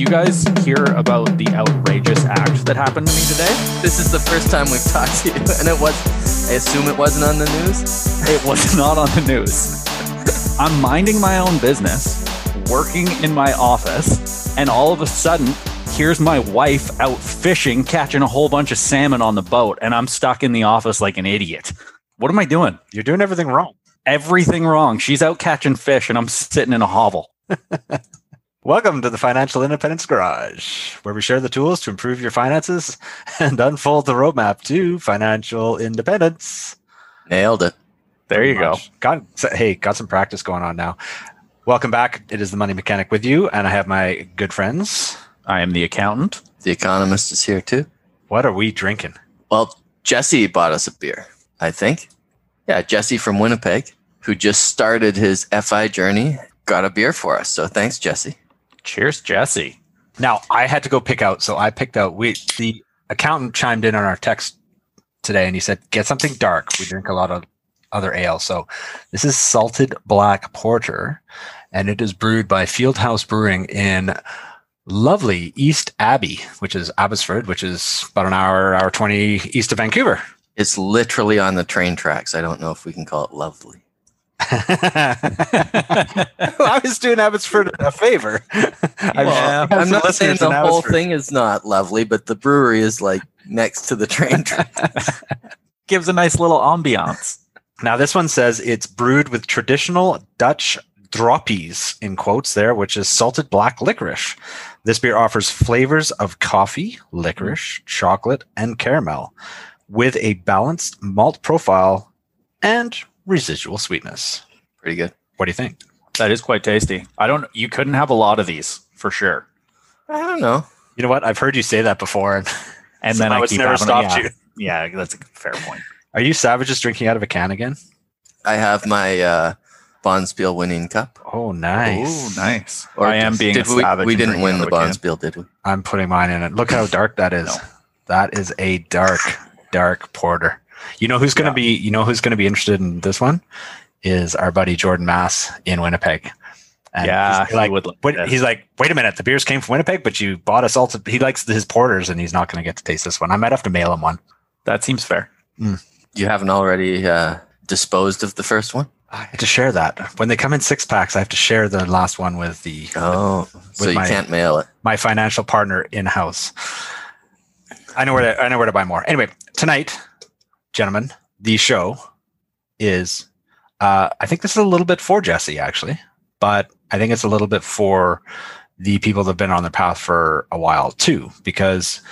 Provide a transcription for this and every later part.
you guys hear about the outrageous act that happened to me today? This is the first time we've talked to you, and it was. I assume it wasn't on the news. It was not on the news. I'm minding my own business, working in my office, and all of a sudden, here's my wife out fishing, catching a whole bunch of salmon on the boat, and I'm stuck in the office like an idiot. What am I doing? You're doing everything wrong. Everything wrong. She's out catching fish, and I'm sitting in a hovel. Welcome to the Financial Independence Garage, where we share the tools to improve your finances and unfold the roadmap to financial independence. Nailed it. There you go. Got hey, got some practice going on now. Welcome back. It is the Money Mechanic with you, and I have my good friends. I am the accountant. The economist is here too. What are we drinking? Well, Jesse bought us a beer, I think. Yeah, Jesse from Winnipeg, who just started his FI journey, got a beer for us. So thanks, Jesse. Cheers, Jesse. Now I had to go pick out, so I picked out. We the accountant chimed in on our text today, and he said, "Get something dark. We drink a lot of other ale." So this is salted black porter, and it is brewed by Fieldhouse Brewing in lovely East Abbey, which is Abbotsford, which is about an hour, hour twenty east of Vancouver. It's literally on the train tracks. I don't know if we can call it lovely. I was doing Abbotsford a favor. Well, I've- I'm not saying the whole thing is not lovely, but the brewery is like next to the train tracks. Gives a nice little ambiance. Now, this one says it's brewed with traditional Dutch droppies, in quotes there, which is salted black licorice. This beer offers flavors of coffee, licorice, chocolate, and caramel with a balanced malt profile and residual sweetness. Pretty good. What do you think? That is quite tasty. I don't. You couldn't have a lot of these for sure. I don't know. You know what? I've heard you say that before. And, And then I it's keep never stopped yeah, you. Yeah, that's a fair point. Are you savages drinking out of a can again? I have my uh, Bonspiel winning cup. Oh, nice. Oh, nice. Or I am being did a we, savage. We and didn't win the of. Bonspiel, did we? I'm putting mine in it. Look how dark that is. No. That is a dark, dark porter. You know who's going to Yeah. be. You know who's going to be interested in this one is our buddy Jordan Mass in Winnipeg. And Yeah, he's like, he would wait, he's like, wait a minute, the beers came from Winnipeg, but you bought us all. To, he likes his porters, and he's not going to get to taste this one. I might have to mail him one. That seems fair. You haven't already uh, disposed of the first one? I have to share that when they come in six packs. I have to share the last one with the Oh, so you my- can't mail it. my financial partner in house. I know where to, I know where to buy more. Anyway, tonight, gentlemen, the show is. Uh, I think this is a little bit for Jesse actually, but I think it's a little bit for the people that have been on the path for a while too, because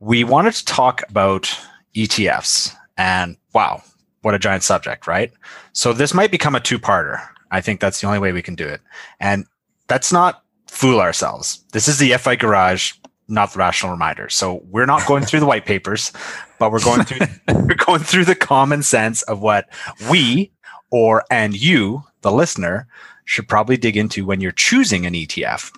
we wanted to talk about ETFs and wow, what a giant subject, right? So this might become a two-parter. I think that's the only way we can do it, and that's not fool ourselves. This is the FI Garage, not the Rational Reminder. So we're not going through the white papers, but we're going through we're going through the common sense of what we or and you, the listener, should probably dig into when you're choosing an ETF.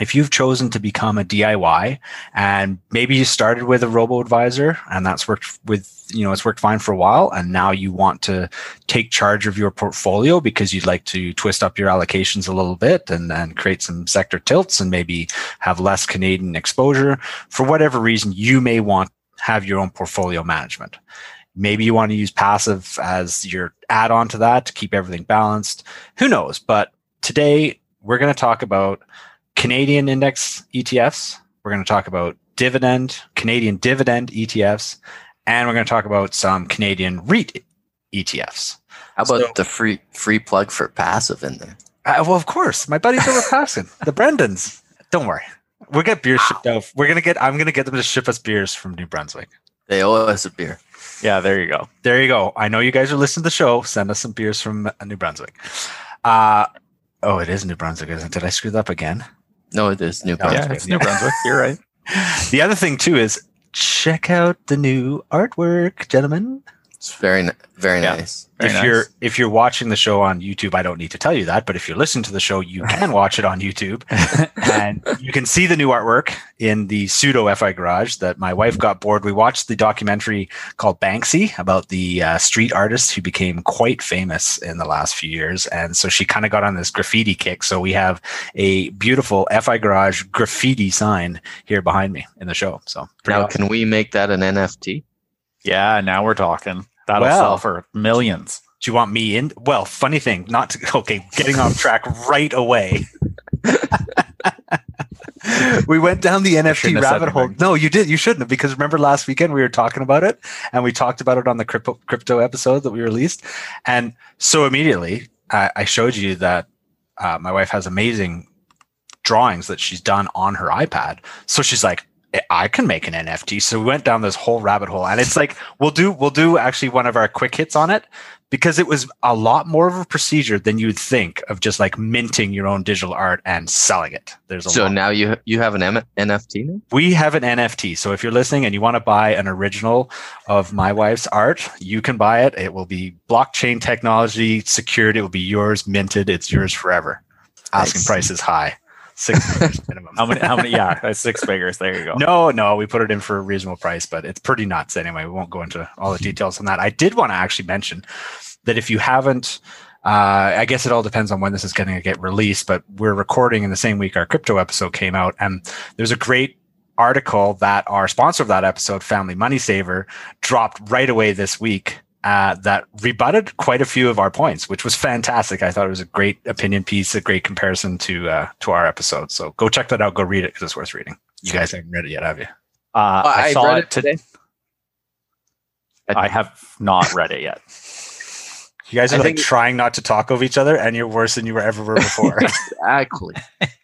If you've chosen to become a DIY and maybe you started with a robo advisor and that's worked with, you know, it's worked fine for a while and now you want to take charge of your portfolio because you'd like to twist up your allocations a little bit and then create some sector tilts and maybe have less Canadian exposure. For whatever reason, you may want have your own portfolio management. Maybe you want to use passive as your add on to that to keep everything balanced. Who knows? But today we're going to talk about Canadian index ETFs. We're going to talk about dividend, Canadian dividend ETFs, and we're going to talk about some Canadian REIT ETFs. How about So- the free free plug for Passiv in there? Uh, well, of course, my buddies over passing the Brendans. Don't worry, we'll get beers shipped out. We're gonna get. I'm gonna get them to ship us beers from New Brunswick. They owe us a beer. Yeah, there you go. There you go. I know you guys are listening to the show. Send us some beers from New Brunswick. Uh, oh, it is New Brunswick, isn't it? Did I screw that up again? No, it is New Brunswick. Yeah, it's New Brunswick. You're right. The other thing too is check out the new artwork, gentlemen. It's very very Yeah. nice. Very if nice. you're if you're watching the show on YouTube, I don't need to tell you that. But if you're listening to the show, you can watch it on YouTube, and you can see the new artwork in the pseudo FI garage that my wife got bored. We watched the documentary called Banksy about the uh, street artist who became quite famous in the last few years, and so she kind of got on this graffiti kick. So we have a beautiful FI garage graffiti sign here behind me in the show. So pretty Now, awesome. can we make that an NFT? Yeah, now we're talking. That'll Well. sell for millions. Do you want me in? Well, funny thing, not to, okay, getting off track right away. we went down the NFT shouldn't have said rabbit hole. No, you did. You shouldn't have because remember last weekend we were talking about it and we talked about it on the crypto crypto episode that we released. And so immediately I, I showed you that uh, my wife has amazing drawings that she's done on her iPad. So she's like, "I- can make an NFT. So we went down this whole rabbit hole, and it's like we'll do we'll do actually one of our quick hits on it because it was a lot more of a procedure than you'd think of just like minting your own digital art and selling it. There's a So now you you have an M- NFT now? we have an NFT. So if you're listening and you want to buy an original of my wife's art, you can buy it. It will be blockchain technology secured. It will be yours, minted. It's yours forever. Asking Nice. price is high, six figures minimum. How many? How many? Yeah, six figures. There you go. No, no, we put it in for a reasonable price, but it's pretty nuts anyway. We won't go into all the details on that. I did want to actually mention that if you haven't, uh, I guess it all depends on when this is going to get released, but we're recording in the same week our crypto episode came out, and there's a great article that our sponsor of that episode, Family Money Saver, dropped right away this week. Uh, that rebutted quite a few of our points, which was fantastic. I thought it was a great opinion piece, a great comparison to uh, to our episode. So go check that out. Go read it because it's worth reading. You guys haven't read it yet, have you? Uh, Oh, I, I saw it it today. I have not read it yet. You guys I are like think- trying not to talk over each other, and you're worse than you were ever were before. Exactly.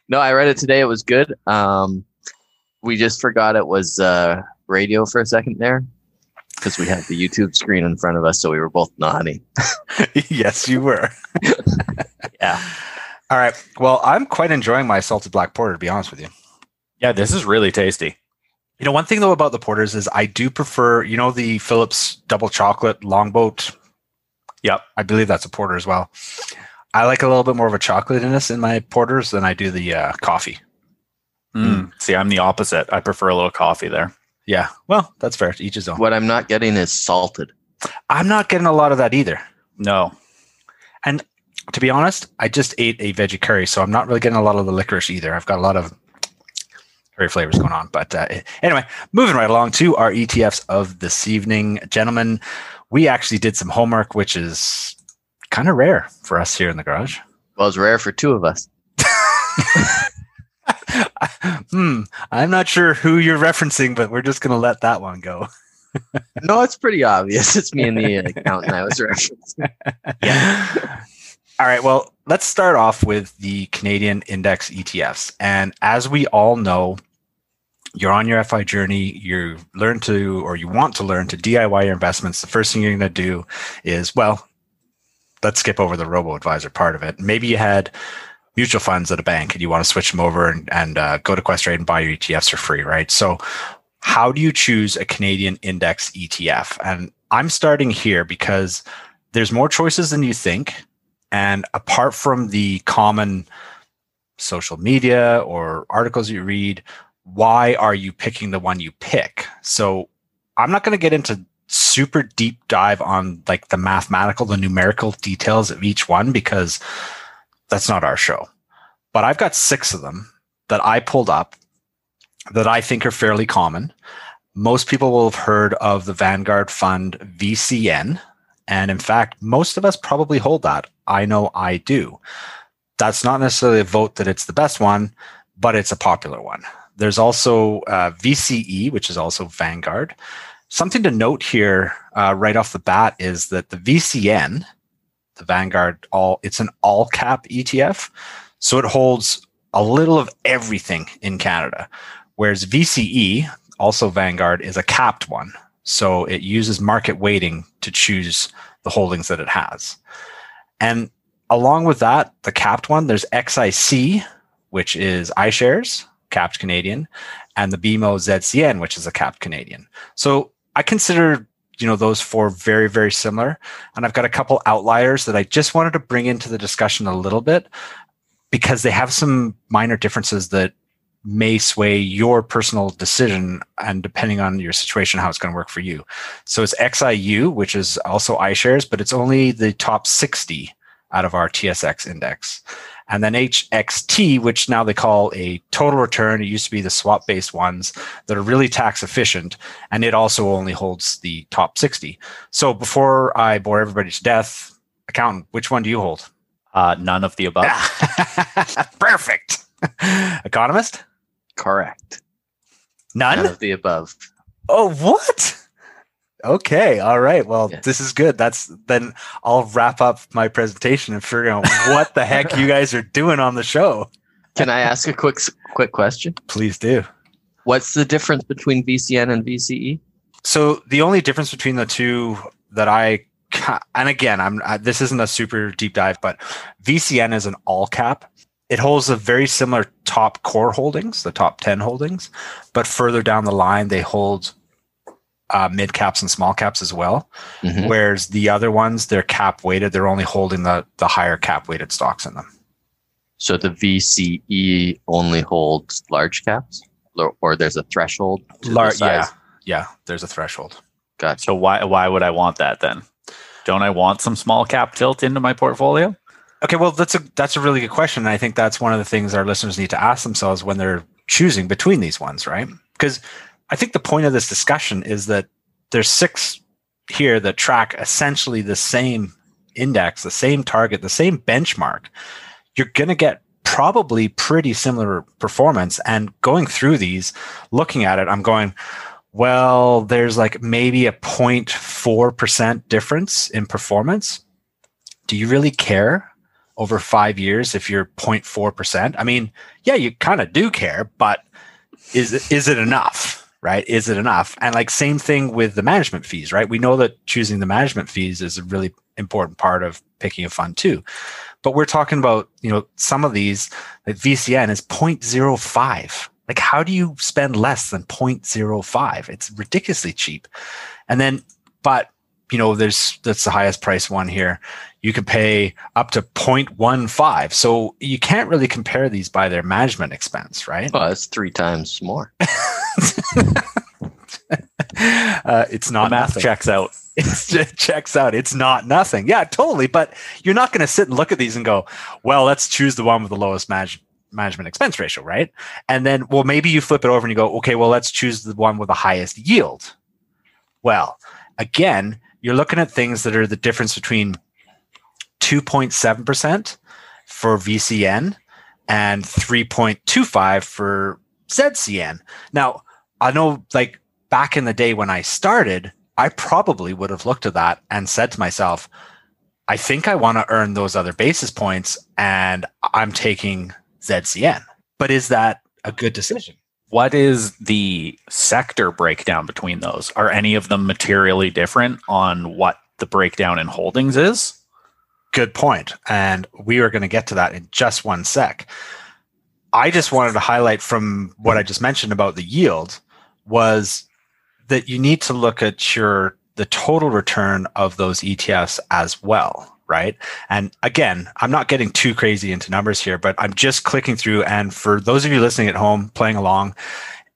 no, I read it today. It was good. Um, we just forgot it was uh, radio for a second there because we had the YouTube screen in front of us, so we were both nodding. yes, you were. Yeah. All right. Well, I'm quite enjoying my salted black porter, to be honest with you. Yeah, this is really tasty. You know, one thing though about the porters is I do prefer, you know, the Phillips double chocolate longboat. Yep. I believe that's a porter as well. I like a little bit more of a chocolatiness in my porters than I do the uh, coffee. Mm. See, I'm the opposite. I prefer a little coffee there. Yeah. Well, that's fair. Each his own. What I'm not getting is salted. I'm not getting a lot of that either. No. And to be honest, I just ate a veggie curry, so I'm not really getting a lot of the licorice either. I've got a lot of curry flavors going on. But uh, anyway, moving right along to our ETFs of this evening, gentlemen. We actually did some homework, which is kind of rare for us here in the garage. Well, it's rare for two of us. hmm, I'm not sure who you're referencing, but we're just going to let that one go. No, it's pretty obvious. It's me and the accountant I was referencing. Yeah. All right. Well, let's start off with the Canadian index ETFs. And as we all know, you're on your FI journey, you learn to, or you want to learn to DIY your investments. The first thing you're going to do is, well, let's skip over the robo advisor part of it. Maybe you had mutual funds at a bank and you want to switch them over and, and uh, go to Questrade and buy your ETFs for free, right? So, how do you choose a Canadian index ETF? And I'm starting here because there's more choices than you think. And apart from the common social media or articles you read, why are you picking the one you pick? So I'm not going to get into super deep dive on like the mathematical, the numerical details of each one because that's not our show. But I've got six of them that I pulled up that I think are fairly common. Most people will have heard of the Vanguard Fund VCN. And in fact, most of us probably hold that. I know I do. That's not necessarily a vote that it's the best one, but it's a popular one. There's also uh, VCE, which is also Vanguard. Something to note here uh, right off the bat is that the VCN, the Vanguard, all it's an all cap ETF, so it holds a little of everything in Canada, whereas VCE, also Vanguard, is a capped one. So it uses market weighting to choose the holdings that it has. And along with that, the capped one, there's XIC, which is iShares, capped Canadian, and the BMO ZCN, which is a capped Canadian. So I consider you know those four very very similar. And i've got a couple outliers that i just wanted to bring into the discussion a little bit because they have some minor differences that may sway your personal decision and depending on your situation how it's going to work for you. So it's xiu which is also ishares but it's only the top 60 out of our tsx index and then HXT, which now they call a total return. It used to be the swap based ones that are really tax efficient. And it also only holds the top 60. So before I bore everybody to death, accountant, which one do you hold? Uh, none of the above. Perfect. Economist? Correct. None? None of the above. Oh, what? Okay, all right. Well, Yeah. this is good. That's then I'll wrap up my presentation and figure out what the heck you guys are doing on the show. Can I ask a quick quick question? Please do. What's the difference between VCN and? VCE? So the only difference between the two that I and again, I'm I, this isn't a super deep dive, but VCN is an all cap. It holds a very similar top core holdings, the top ten holdings, but further down the line they hold uh, mid caps and small caps as well. Mhm. Whereas the other ones, they're cap weighted. They're only holding the the higher cap weighted stocks in them. So the VCE only holds large caps, or, or there's a threshold. Large, the yeah, yeah. There's a threshold. Gotcha. So why why would I want that then? Don't I want some small cap tilt into my portfolio? Okay, well, that's a that's a really good question. And I think that's one of the things our listeners need to ask themselves when they're choosing between these ones, right? Because I think the point of this discussion is that there's six here that track essentially the same index, the same target, the same benchmark. You're going to get probably pretty similar performance. And going through these, looking at it, I'm going, well, there's like maybe a 0.4% difference in performance. Do you really care over five years if you're 0.4%? I mean, yeah, you kind of do care, but is is it enough? Right? Is it enough? And like same thing with the management fees, right? We know that choosing the management fees is a really important part of picking a fund too. But we're talking about, you know, some of these, like VCN is 0.05. Like, how do you spend less than 0.05? It's ridiculously cheap. And then, but, you know, there's that's the highest price one here. You can pay up to 0.15. So you can't really compare these by their management expense, right? Well, it's three times more. uh, it's The not math nothing. checks out. It's, it checks out. It's not nothing. Yeah, totally. But you're not going to sit and look at these and go, well, let's choose the one with the lowest manage- management expense ratio, right? And then, well, maybe you flip it over and you go, okay, well, let's choose the one with the highest yield. Well, again, you're looking at things that are the difference between 2.7% for VCN and 3.25 for ZCN. Now, I know like back in the day when I started, I probably would have looked at that and said to myself, I think I want to earn those other basis points and I'm taking ZCN. But is that a good decision? What is the sector breakdown between those? Are any of them materially different on what the breakdown in holdings is? Good point. And we are going to get to that in just one sec. I just wanted to highlight from what I just mentioned about the yield was that you need to look at your the total return of those ETFs as well, right? And again, I'm not getting too crazy into numbers here, but I'm just clicking through and for those of you listening at home playing along,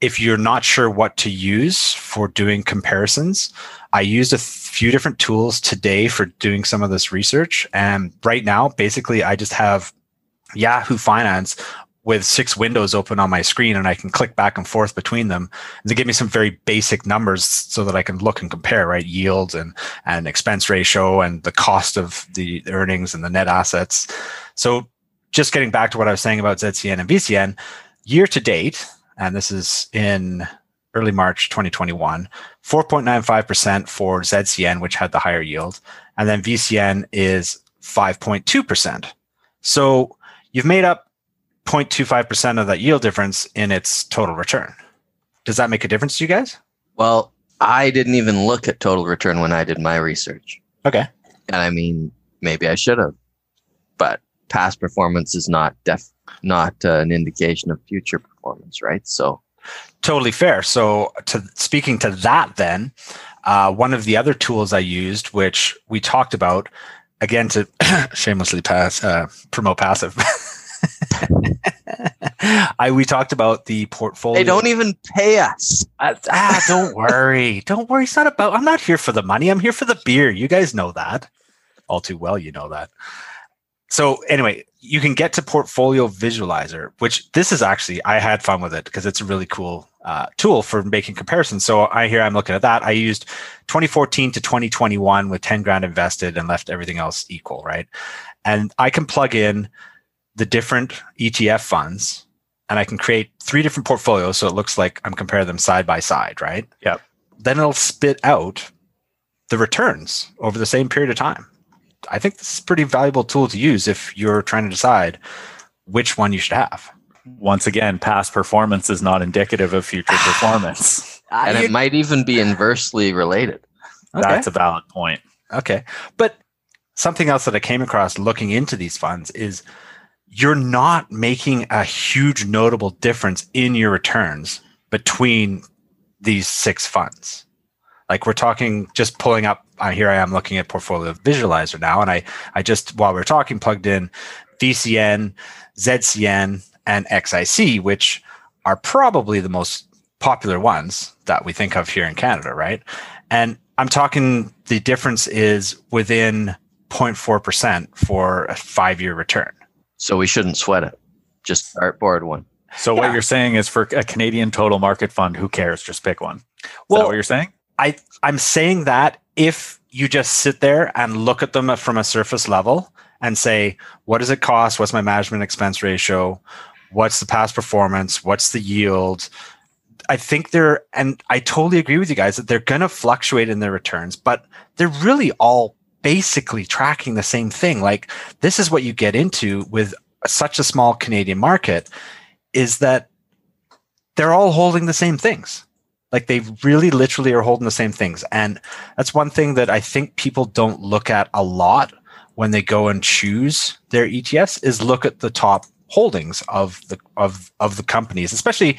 if you're not sure what to use for doing comparisons, I used a few different tools today for doing some of this research. And right now, basically, I just have Yahoo Finance with six windows open on my screen and I can click back and forth between them and they give me some very basic numbers so that I can look and compare, right? Yields and, and expense ratio and the cost of the earnings and the net assets. So just getting back to what I was saying about ZCN and VCN, year to date, and this is in early March 2021, 4.95% for ZCN, which had the higher yield. And then VCN is 5.2%. So you've made up 0.25% of that yield difference in its total return. Does that make a difference to you guys? Well, I didn't even look at total return when I did my research. Okay. And I mean, maybe I should have, but past performance is not def not uh, an indication of future performance, right? So Totally fair. So, to speaking to that, then uh, one of the other tools I used, which we talked about, again to shamelessly pass uh, promote Passiv. I we talked about the portfolio. They don't even pay us. Uh, ah, don't worry. Don't worry. It's not about. I'm not here for the money. I'm here for the beer. You guys know that all too well. You know that. So anyway, you can get to Portfolio Visualizer, which this is actually I had fun with it because it's a really cool uh, tool for making comparisons. So I here I'm looking at that. I used 2014 to 2021 with 10 grand invested and left everything else equal, right? And I can plug in the different ETF funds and I can create three different portfolios. So it looks like I'm comparing them side by side, right? Yep. Then it'll spit out the returns over the same period of time. I think this is a pretty valuable tool to use if you're trying to decide which one you should have. Once again, past performance is not indicative of future performance. And it might even be inversely related. Okay. That's a valid point. Okay. But something else that I came across looking into these funds is you're not making a huge notable difference in your returns between these six funds. Like we're talking just pulling up uh, here I am looking at portfolio visualizer now and I I just while we're talking plugged in VCN, ZCN and XIC which are probably the most popular ones that we think of here in Canada, right? And I'm talking the difference is within 0.4% for a 5-year return. So we shouldn't sweat it. Just start board one. So Yeah. what you're saying is for a Canadian total market fund, who cares? Just pick one. Is Well, that what you're saying? I I'm saying that if you just sit there and look at them from a surface level and say, what does it cost? What's my management expense ratio? What's the past performance? What's the yield? I think they're, and I totally agree with you guys that they're going to fluctuate in their returns, but they're really all basically tracking the same thing. Like this is what you get into with such a small Canadian market is that they're all holding the same things. Like they really literally are holding the same things. And that's one thing that I think people don't look at a lot when they go and choose their ETFs is look at the top holdings of the of of the companies, especially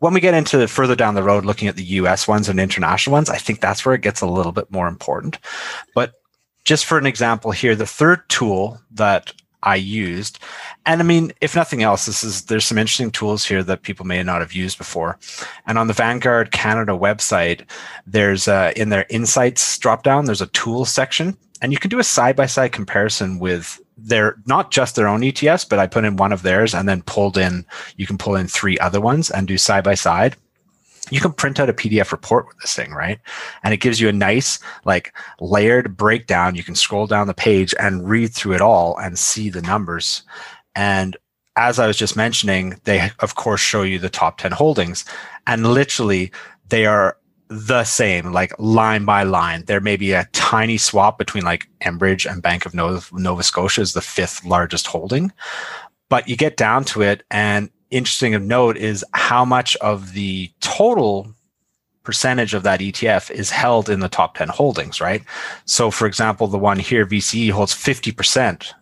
when we get into further down the road looking at the US ones and international ones, I think that's where it gets a little bit more important. But just for an example here, the third tool that I used, and I mean, if nothing else, this is there's some interesting tools here that people may not have used before. And on the Vanguard Canada website, there's uh, in their insights drop down, there's a tools section, and you can do a side by side comparison with their not just their own ETFs, but I put in one of theirs and then pulled in. You can pull in three other ones and do side by side you can print out a PDF report with this thing, right? And it gives you a nice, like, layered breakdown. You can scroll down the page and read through it all and see the numbers. And as I was just mentioning, they, of course, show you the top 10 holdings. And literally, they are the same, like line by line. There may be a tiny swap between like Enbridge and Bank of Nova, Nova Scotia is the fifth largest holding. But you get down to it, and interesting of note is how much of the total percentage of that ETF is held in the top 10 holdings, right? So, for example, the one here, VCE, holds 50%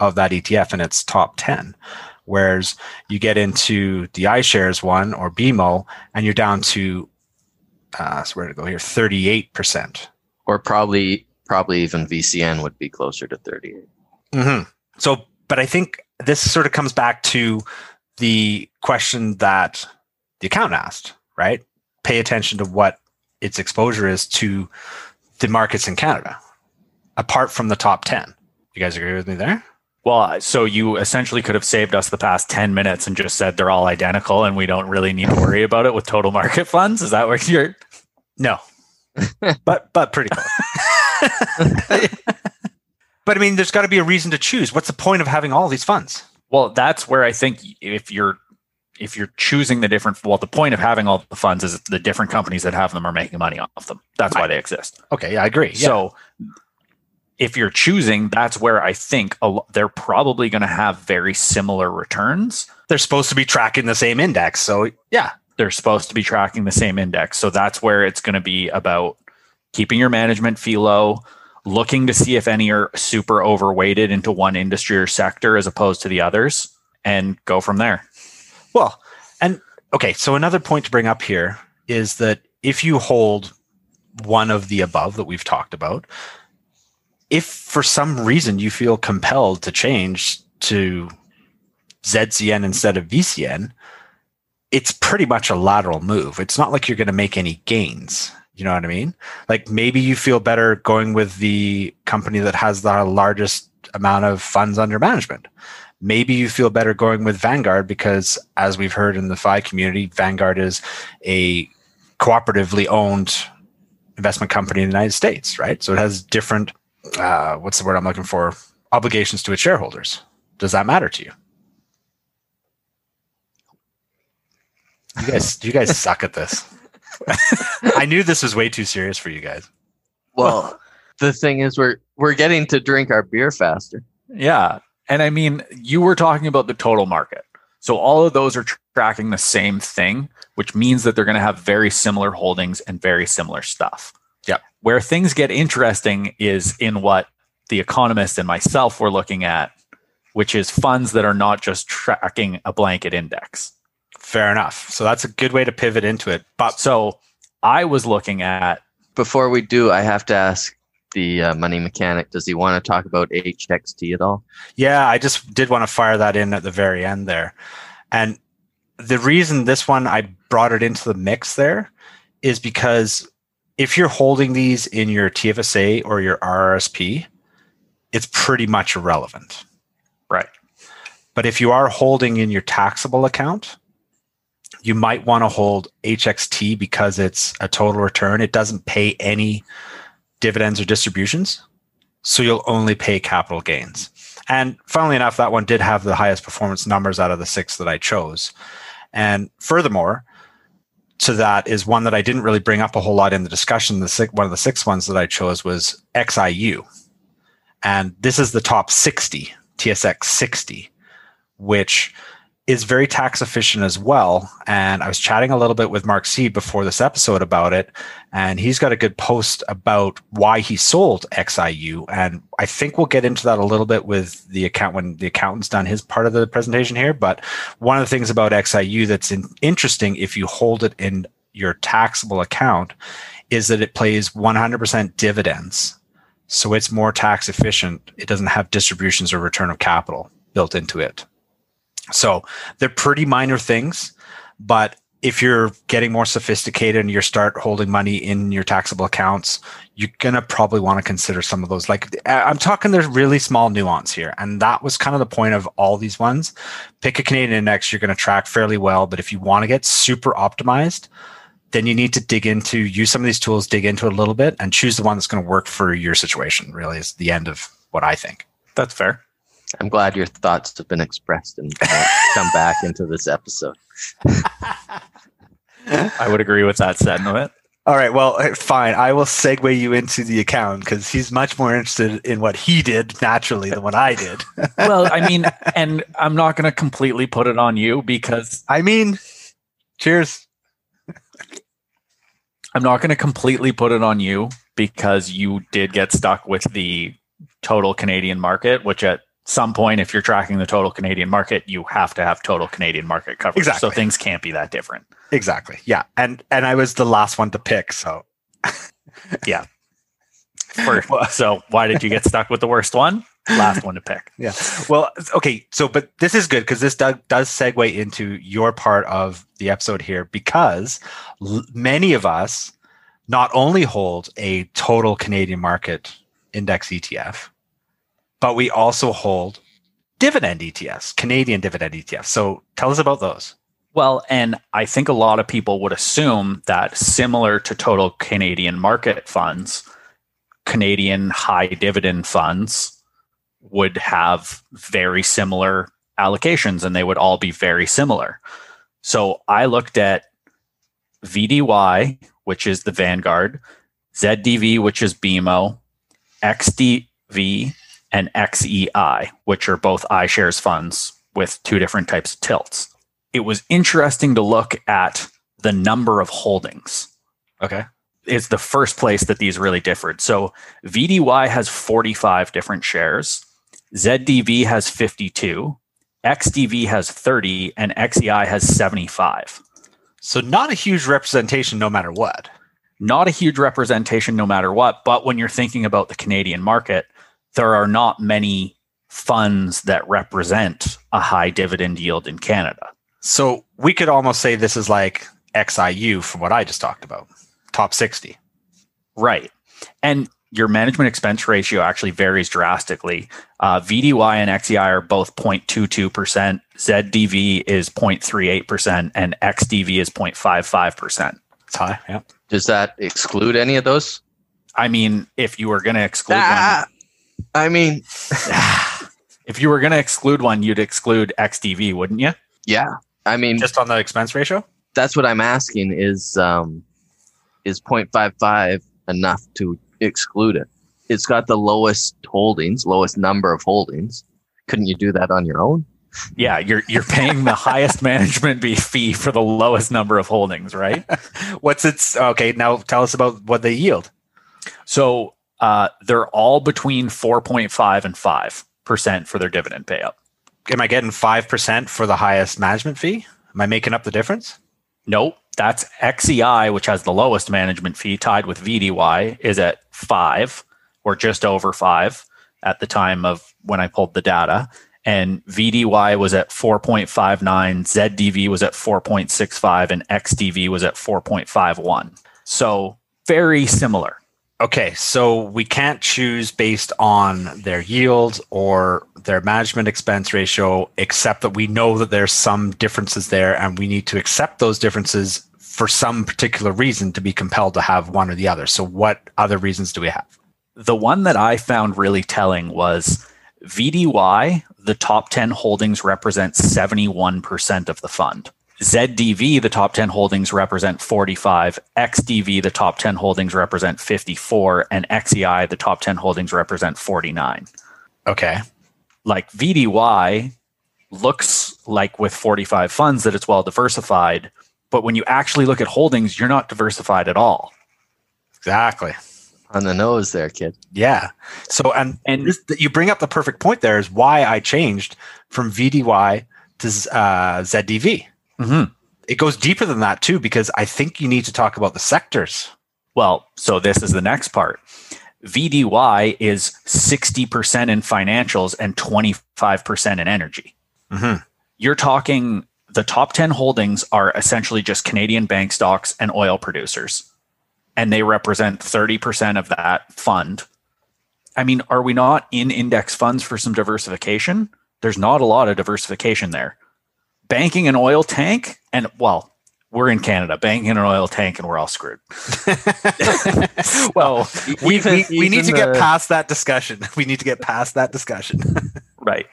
of that ETF in its top 10. Whereas you get into the iShares one or BMO, and you're down to, uh, so where to go here, 38%. Or probably probably even VCN would be closer to 38. hmm So, but I think this sort of comes back to the question that the account asked, right? Pay attention to what its exposure is to the markets in Canada, apart from the top 10. You guys agree with me there? Well, so you essentially could have saved us the past 10 minutes and just said they're all identical and we don't really need to worry about it with total market funds. Is that what you're No. but but pretty close. but I mean, there's got to be a reason to choose. What's the point of having all these funds? Well, that's where I think if you're if you're choosing the different well, the point of having all the funds is the different companies that have them are making money off them. That's why they exist. Okay, yeah, I agree. Yeah. So if you're choosing, that's where I think lo- they're probably going to have very similar returns. they're supposed to be tracking the same index. So yeah, They're supposed to be tracking the same index. So that's where it's going to be about keeping your management fee low, looking to see if any are super overweighted into one industry or sector as opposed to the others, and go from there. Well, and okay, so another point to bring up here is that if you hold one of the above that we've talked about, if for some reason you feel compelled to change to ZCN instead of VCN, it's pretty much a lateral move. It's not like you're going to make any gains. You know what I mean? Like maybe you feel better going with the company that has the largest amount of funds under management. Maybe you feel better going with Vanguard because, as we've heard in the FI community, Vanguard is a cooperatively owned investment company in the United States, right? So it has different, uh, what's the word I'm looking for, obligations to its shareholders. Does that matter to you? You guys, you guys suck at this. I knew this was way too serious for you guys. Well, the thing is, we're we're getting to drink our beer faster. Yeah. And I mean, you were talking about the total market. So all of those are tracking the same thing, which means that they're going to have very similar holdings and very similar stuff. Yeah. Where things get interesting is in what the economist and myself were looking at, which is funds that are not just tracking a blanket index. Fair enough. So that's a good way to pivot into it. But So I was looking at Before we do, I have to ask the uh, money mechanic. Does he want to talk about HXT at all? Yeah, I just did want to fire that in at the very end there. And the reason this one I brought it into the mix there is because if you're holding these in your TFSA or your RRSP, it's pretty much irrelevant. Right. But if you are holding in your taxable account, you might want to hold HXT because it's a total return. It doesn't pay any dividends or distributions. So you'll only pay capital gains. And funnily enough, that one did have the highest performance numbers out of the six that I chose. And furthermore, to that is one that I didn't really bring up a whole lot in the discussion. The six, one of the six ones that I chose was XIU. And this is the top 60, TSX 60, which is very tax efficient as well. And I was chatting a little bit with Mark C before this episode about it. And he's got a good post about why he sold XIU. And I think we'll get into that a little bit with the account when the accountant's done his part of the presentation here. But one of the things about XIU that's in, interesting if you hold it in your taxable account is that it pays 100% dividends. So it's more tax efficient. It doesn't have distributions or return of capital built into it. So they're pretty minor things, but if you're getting more sophisticated and you start holding money in your taxable accounts, you're gonna probably want to consider some of those. Like I'm talking, there's really small nuance here, and that was kind of the point of all these ones. Pick a Canadian index you're going to track fairly well, but if you want to get super optimized, then you need to dig into use some of these tools, dig into it a little bit, and choose the one that's going to work for your situation. Really, is the end of what I think. that's fair. I'm glad your thoughts have been expressed and uh, come back into this episode. I would agree with that sentiment. All right. Well, eh, fine. I will segue you into the account because he's much more interested in what he did naturally than what I did. Well, I mean, and I'm not going to completely put it on you because I mean, cheers. I'm not going to completely put it on you because you did get stuck with the total Canadian market, which at some point, if you're tracking the total Canadian market, you have to have total Canadian market coverage. Exactly. So things can't be that different. Exactly. Yeah. And and I was the last one to pick. So For- so why did you get stuck with the worst one? Last one to pick. yeah. Well, okay. So, but this is good because this does, does segue into your part of the episode here because l- many of us not only hold a total Canadian market index ETF, but we also hold dividend ETFs, Canadian dividend ETFs. So tell us about those. Well, and I think a lot of people would assume that similar to total Canadian market funds, Canadian high dividend funds would have very similar allocations and they would all be very similar. So I looked at VDY, which is the Vanguard, ZDV, which is BMO, XDV, and XEI, which are both iShares funds with two different types of tilts. It was interesting to look at the number of holdings. Okay. It's the first place that these really differed. So VDY has 45 different shares, ZDV has 52, XDV has 30, and XEI has 75. So not a huge representation no matter what. Not a huge representation no matter what. But when you're thinking about the Canadian market, there are not many funds that represent a high dividend yield in Canada. So we could almost say this is like XIU from what I just talked about, top 60. Right. And your management expense ratio actually varies drastically. Uh, VDY and XEI are both 0.22%, ZDV is 0.38%, and XDV is 0.55%. It's high. Yeah. Does that exclude any of those? I mean, if you were going to exclude Ah, I mean, if you were going to exclude one, you'd exclude XDV, wouldn't you? yeah. I mean, Just on the expense ratio? that's what I'm asking is um, is 0.55 enough to exclude it? It's got the lowest holdings, lowest number of holdings. Couldn't you do that on your own? Yeah, you're you're paying the highest management fee fee for the lowest number of holdings, right? What's its okay? Now tell us about what they yield. So uh, they're all between 4.5 and 5 percent for their dividend payout. Am I getting five percent for the highest management fee? Am I making up the difference? Nope, that's XEI, which has the lowest management fee, tied with VDY, is at five or just over five at the time of when I pulled the data. And VDY was at 4.59, ZDV was at 4.65, and XDV was at 4.51. So very similar. Okay, so we can't choose based on their yield or their management expense ratio, except that we know that there's some differences there, and we need to accept those differences for some particular reason to be compelled to have one or the other. So, what other reasons do we have? The one that I found really telling was VDY, the top 10 holdings represent 71% of the fund. ZDV, the top 10 holdings represent 45, XDV, the top 10 holdings represent 54, and XEI, the top 10 holdings represent 49. Okay, Like VDY looks like with 45 funds that it's well diversified, but when you actually look at holdings, you're not diversified at all. exactly. On the nose there, kid. Yeah. So, and And this, you bring up the perfect point there is why I changed from VDY to uh, ZDV. Mhm. It goes deeper than that too, because I think you need to talk about the sectors. Well, so this is the next part. VDY is 60% in financials and 25% in energy. Mhm. You're talking the top 10 holdings are essentially just Canadian bank stocks and oil producers, and they represent 30% of that fund. I mean, are we not in index funds for some diversification? There's not a lot of diversification there. Banking an oil tank, and well, we're in Canada, banking an oil tank, and we're all screwed. well, we, Even- we, we need to even get past that discussion. We need to get past that discussion. right.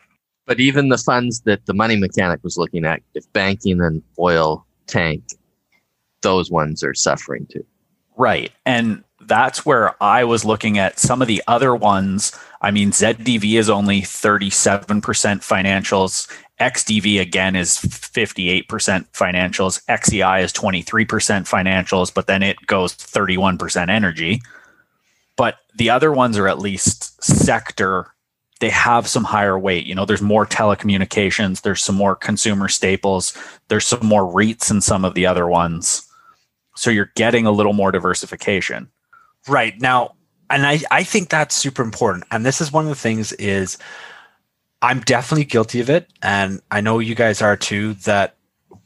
But even the funds that the money mechanic was looking at, if banking and oil tank, those ones are suffering too. Right. And that's where I was looking at some of the other ones. I mean, ZDV is only 37% financials. XDV again is 58% financials. XEI is 23% financials, but then it goes 31% energy. But the other ones are at least sector. They have some higher weight. You know, there's more telecommunications, there's some more consumer staples, there's some more REITs in some of the other ones. So you're getting a little more diversification. right now, and I, I think that's super important. And this is one of the things is I'm definitely guilty of it. And I know you guys are too, that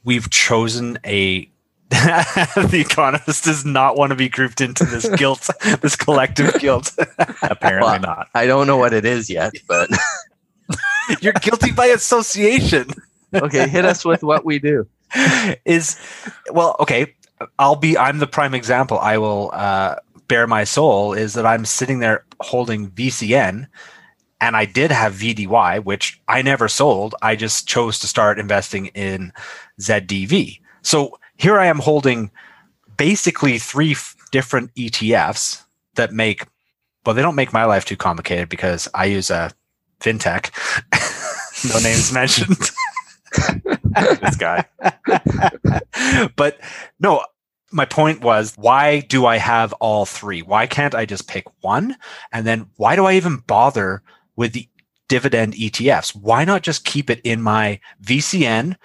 we've chosen a the economist does not want to be grouped into this guilt, this collective guilt. Apparently Well, not. I don't know what it is yet, but You're guilty by association. okay, hit us with what we do. is well okay i'll be i'm the prime example i will uh bare my soul is that i'm sitting there holding vcn and i did have vdy which i never sold. I just chose to start investing in zdv so here i am holding basically three f- different etfs that make well they don't make my life too complicated because i use a fintech. No names mentioned. This guy. but no, my point was why do I have all three? Why can't I just pick one? And then why do I even bother with the dividend ETFs? Why not just keep it in my VCN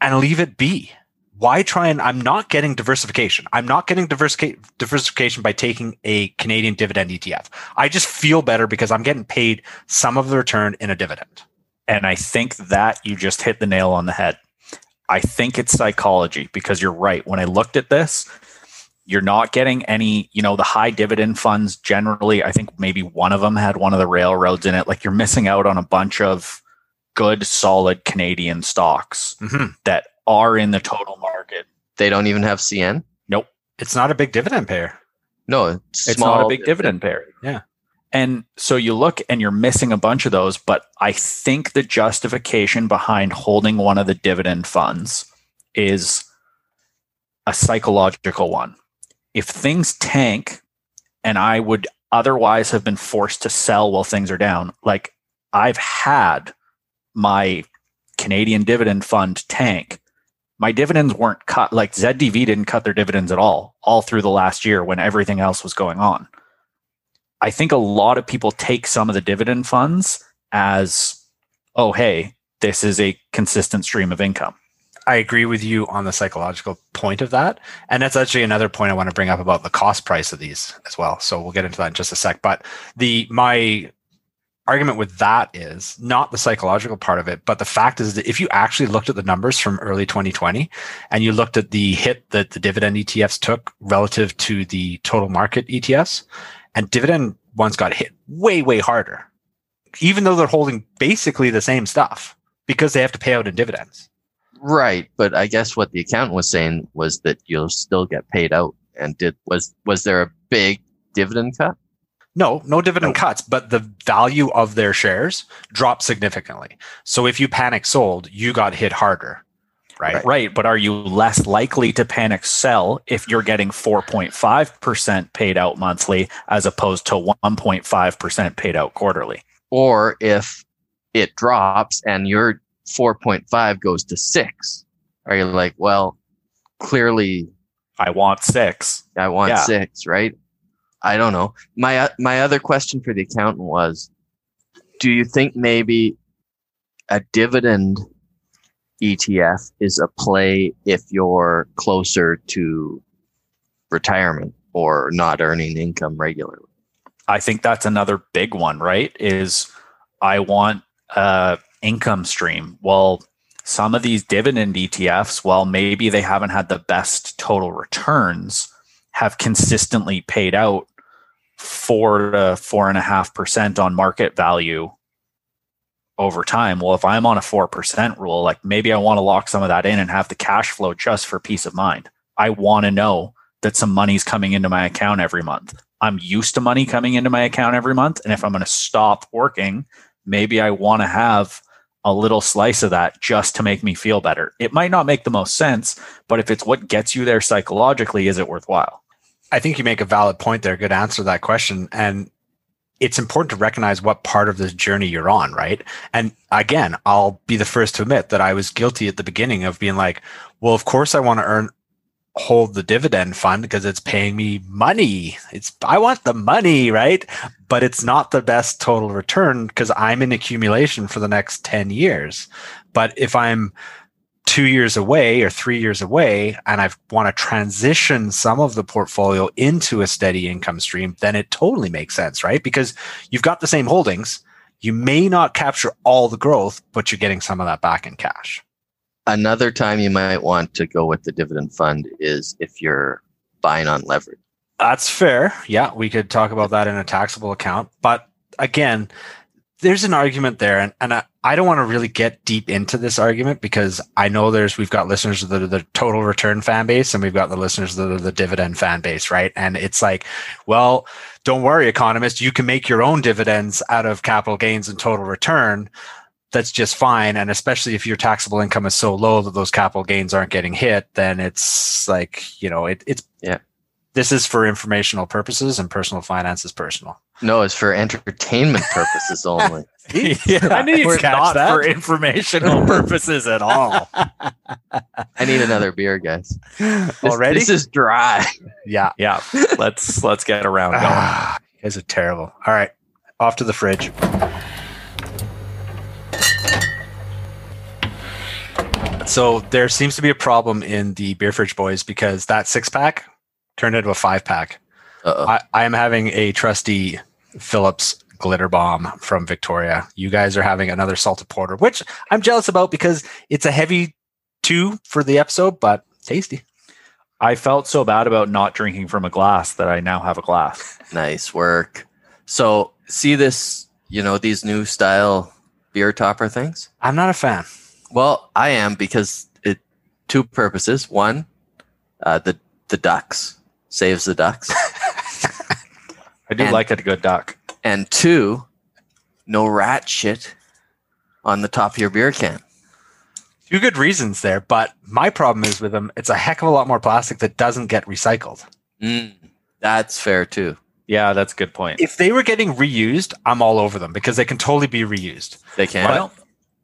and leave it be? why try and I'm not getting diversification. I'm not getting diversification by taking a Canadian dividend ETF. I just feel better because I'm getting paid some of the return in a dividend. And I think that you just hit the nail on the head. I think it's psychology because you're right. When I looked at this, you're not getting any, you know, the high dividend funds generally. I think maybe one of them had one of the railroads in it. Like you're missing out on a bunch of good, solid Canadian stocks Mhm. that are in the total market. They don't even have CN. Nope. It's not a big dividend payer. No, it's, It's small. not a big dividend payer. Yeah. And so you look and you're missing a bunch of those, but I think the justification behind holding one of the dividend funds is a psychological one. If things tank and I would otherwise have been forced to sell while things are down, like I've had my Canadian dividend fund tank. My dividends weren't cut, like ZDV didn't cut their dividends at all, all through the last year when everything else was going on. I think a lot of people take some of the dividend funds as, oh, hey, this is a consistent stream of income. I agree with you on the psychological point of that. And that's actually another point I want to bring up about the cost price of these as well. So we'll get into that in just a sec. But the my argument with that is not the psychological part of it, but the fact is that if you actually looked at the numbers from early 2020 and you looked at the hit that the dividend ETFs took relative to the total market ETFs, and dividend ones got hit way, way harder, even though they're holding basically the same stuff because they have to pay out in dividends. Right, but I guess what the accountant was saying was that you'll still get paid out. And did was was there a big dividend cut? No, no dividend No. cuts, but the value of their shares dropped significantly. So if you panic sold, you got hit harder, right? Right. But are you less likely to panic sell if you're getting 4.5% paid out monthly as opposed to 1.5% paid out quarterly? Or if it drops and your 4.5 goes to six, are you like, well, clearly I want six. I want Yeah. six, right? I don't know. My my other question for the accountant was, do you think maybe a dividend ETF is a play if you're closer to retirement or not earning income regularly? I think that's another big one, right? Is I want a income stream. Well, some of these dividend ETFs, while maybe they haven't had the best total returns, have consistently paid out four to four and a half percent on market value over time. Well, if I'm on a four percent rule, like maybe I want to lock some of that in and have the cash flow just for peace of mind. I want to know that some money's coming into my account every month. I'm used to money coming into my account every month. And if I'm going to stop working, maybe I want to have a little slice of that just to make me feel better. It might not make the most sense, but if it's what gets you there psychologically, is it worthwhile? I think you make a valid point there. Good answer to that question. And it's important to recognize what part of this journey you're on, right? And again, I'll be the first to admit that I was guilty at the beginning of being like, well, of course I want to earn hold the dividend fund because it's paying me money. It's I want the money, right? But it's not the best total return because I'm in accumulation for the next 10 years. But if I'm two years away or three years away and I want to transition some of the portfolio into a steady income stream, then it totally makes sense, right? Because you've got the same holdings. You may not capture all the growth, but you're getting some of that back in cash. Another time you might want to go with the dividend fund is if you're buying on leverage. That's fair. Yeah, we could talk about that in a taxable account. But again, there's an argument there. And, and I, I don't want to really get deep into this argument because I know there's, we've got listeners that are the total return fan base and we've got the listeners that are the dividend fan base, right? And it's like, well, don't worry, economist, you can make your own dividends out of capital gains and total return. That's just fine. And especially if your taxable income is so low that those capital gains aren't getting hit, then it's like, you know, it, it's, Yeah. This is for informational purposes and personal finance is personal. No, it's for entertainment purposes only. yeah, I didn't It's catch not that. for informational purposes at all. I need another beer, guys. This, Already? This is dry. Yeah. yeah, let's let's get around going. Ah, you guys are terrible. All right. Off to the fridge. So there seems to be a problem in the beer fridge boys because that six pack turned into a five pack. I, I am having a trusty Phillips glitter bomb from Victoria. You guys are having another salted porter, which I'm jealous about because it's a heavy two for the episode, but tasty. I felt so bad about not drinking from a glass that I now have a glass. Nice work. So, see this, you know, these new style beer topper things? I'm not a fan. Well, I am because it two purposes. One, uh, the the ducks saves the ducks, I do And- like a good duck. and two, no rat shit on the top of your beer can. Two good reasons there, but my problem is with them, it's a heck of a lot more plastic that doesn't get recycled. Mm, that's fair too. Yeah, that's a good point. If they were getting reused, I'm all over them because they can totally be reused. They can. Well,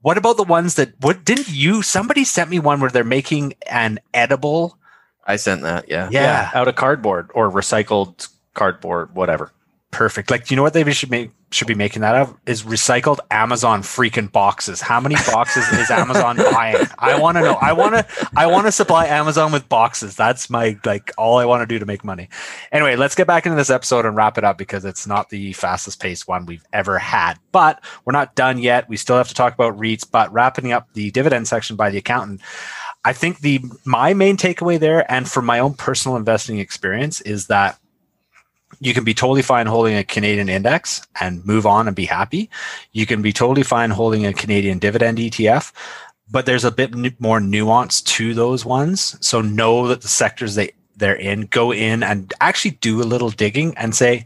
What about the ones that what didn't you somebody sent me one where they're making an edible? I sent that. Yeah. Yeah, out of cardboard or recycled cardboard, whatever. perfect. Like you know what they should make should be making that of is recycled Amazon freaking boxes. How many boxes is Amazon buying? I want to know. I want to I want to supply Amazon with boxes. That's my like all I want to do to make money. Anyway, let's get back into this episode and wrap it up because it's not the fastest paced one we've ever had. But we're not done yet. We still have to talk about REITs, but wrapping up the dividend section by the accountant. I think the my main takeaway there and from my own personal investing experience is that you can be totally fine holding a Canadian index and move on and be happy. You can be totally fine holding a Canadian dividend ETF, but there's a bit more nuance to those ones. So know that the sectors they they're in, go in and actually do a little digging and say,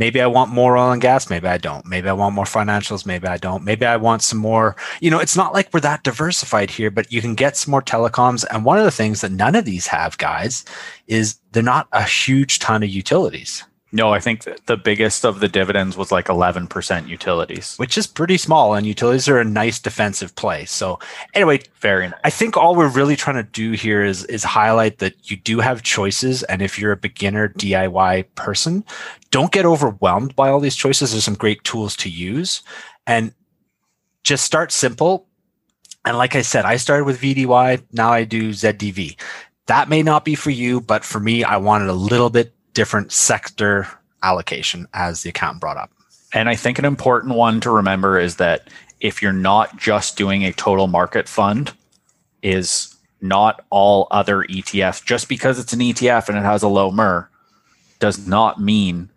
maybe I want more oil and gas, maybe I don't. Maybe I want more financials, maybe I don't. Maybe I want some more. You know, it's not like we're that diversified here, but you can get some more telecoms. And one of the things that none of these have, guys, is they're not a huge ton of utilities. No, I think the biggest of the dividends was like 11% utilities. which is pretty small, and utilities are a nice defensive play. So, anyway, Very nice. I think all we're really trying to do here is is highlight that you do have choices, and if you're a beginner DIY person, don't get overwhelmed by all these choices. There's some great tools to use, and just start simple. And like I said, I started with VDY. Now I do ZDV. That may not be for you, but for me, I wanted a little bit different sector allocation, as the accountant brought up. And I think an important one to remember is that if you're not just doing a total market fund, is not all other ETFs, just because it's an ETF and it has a low MER, does not mean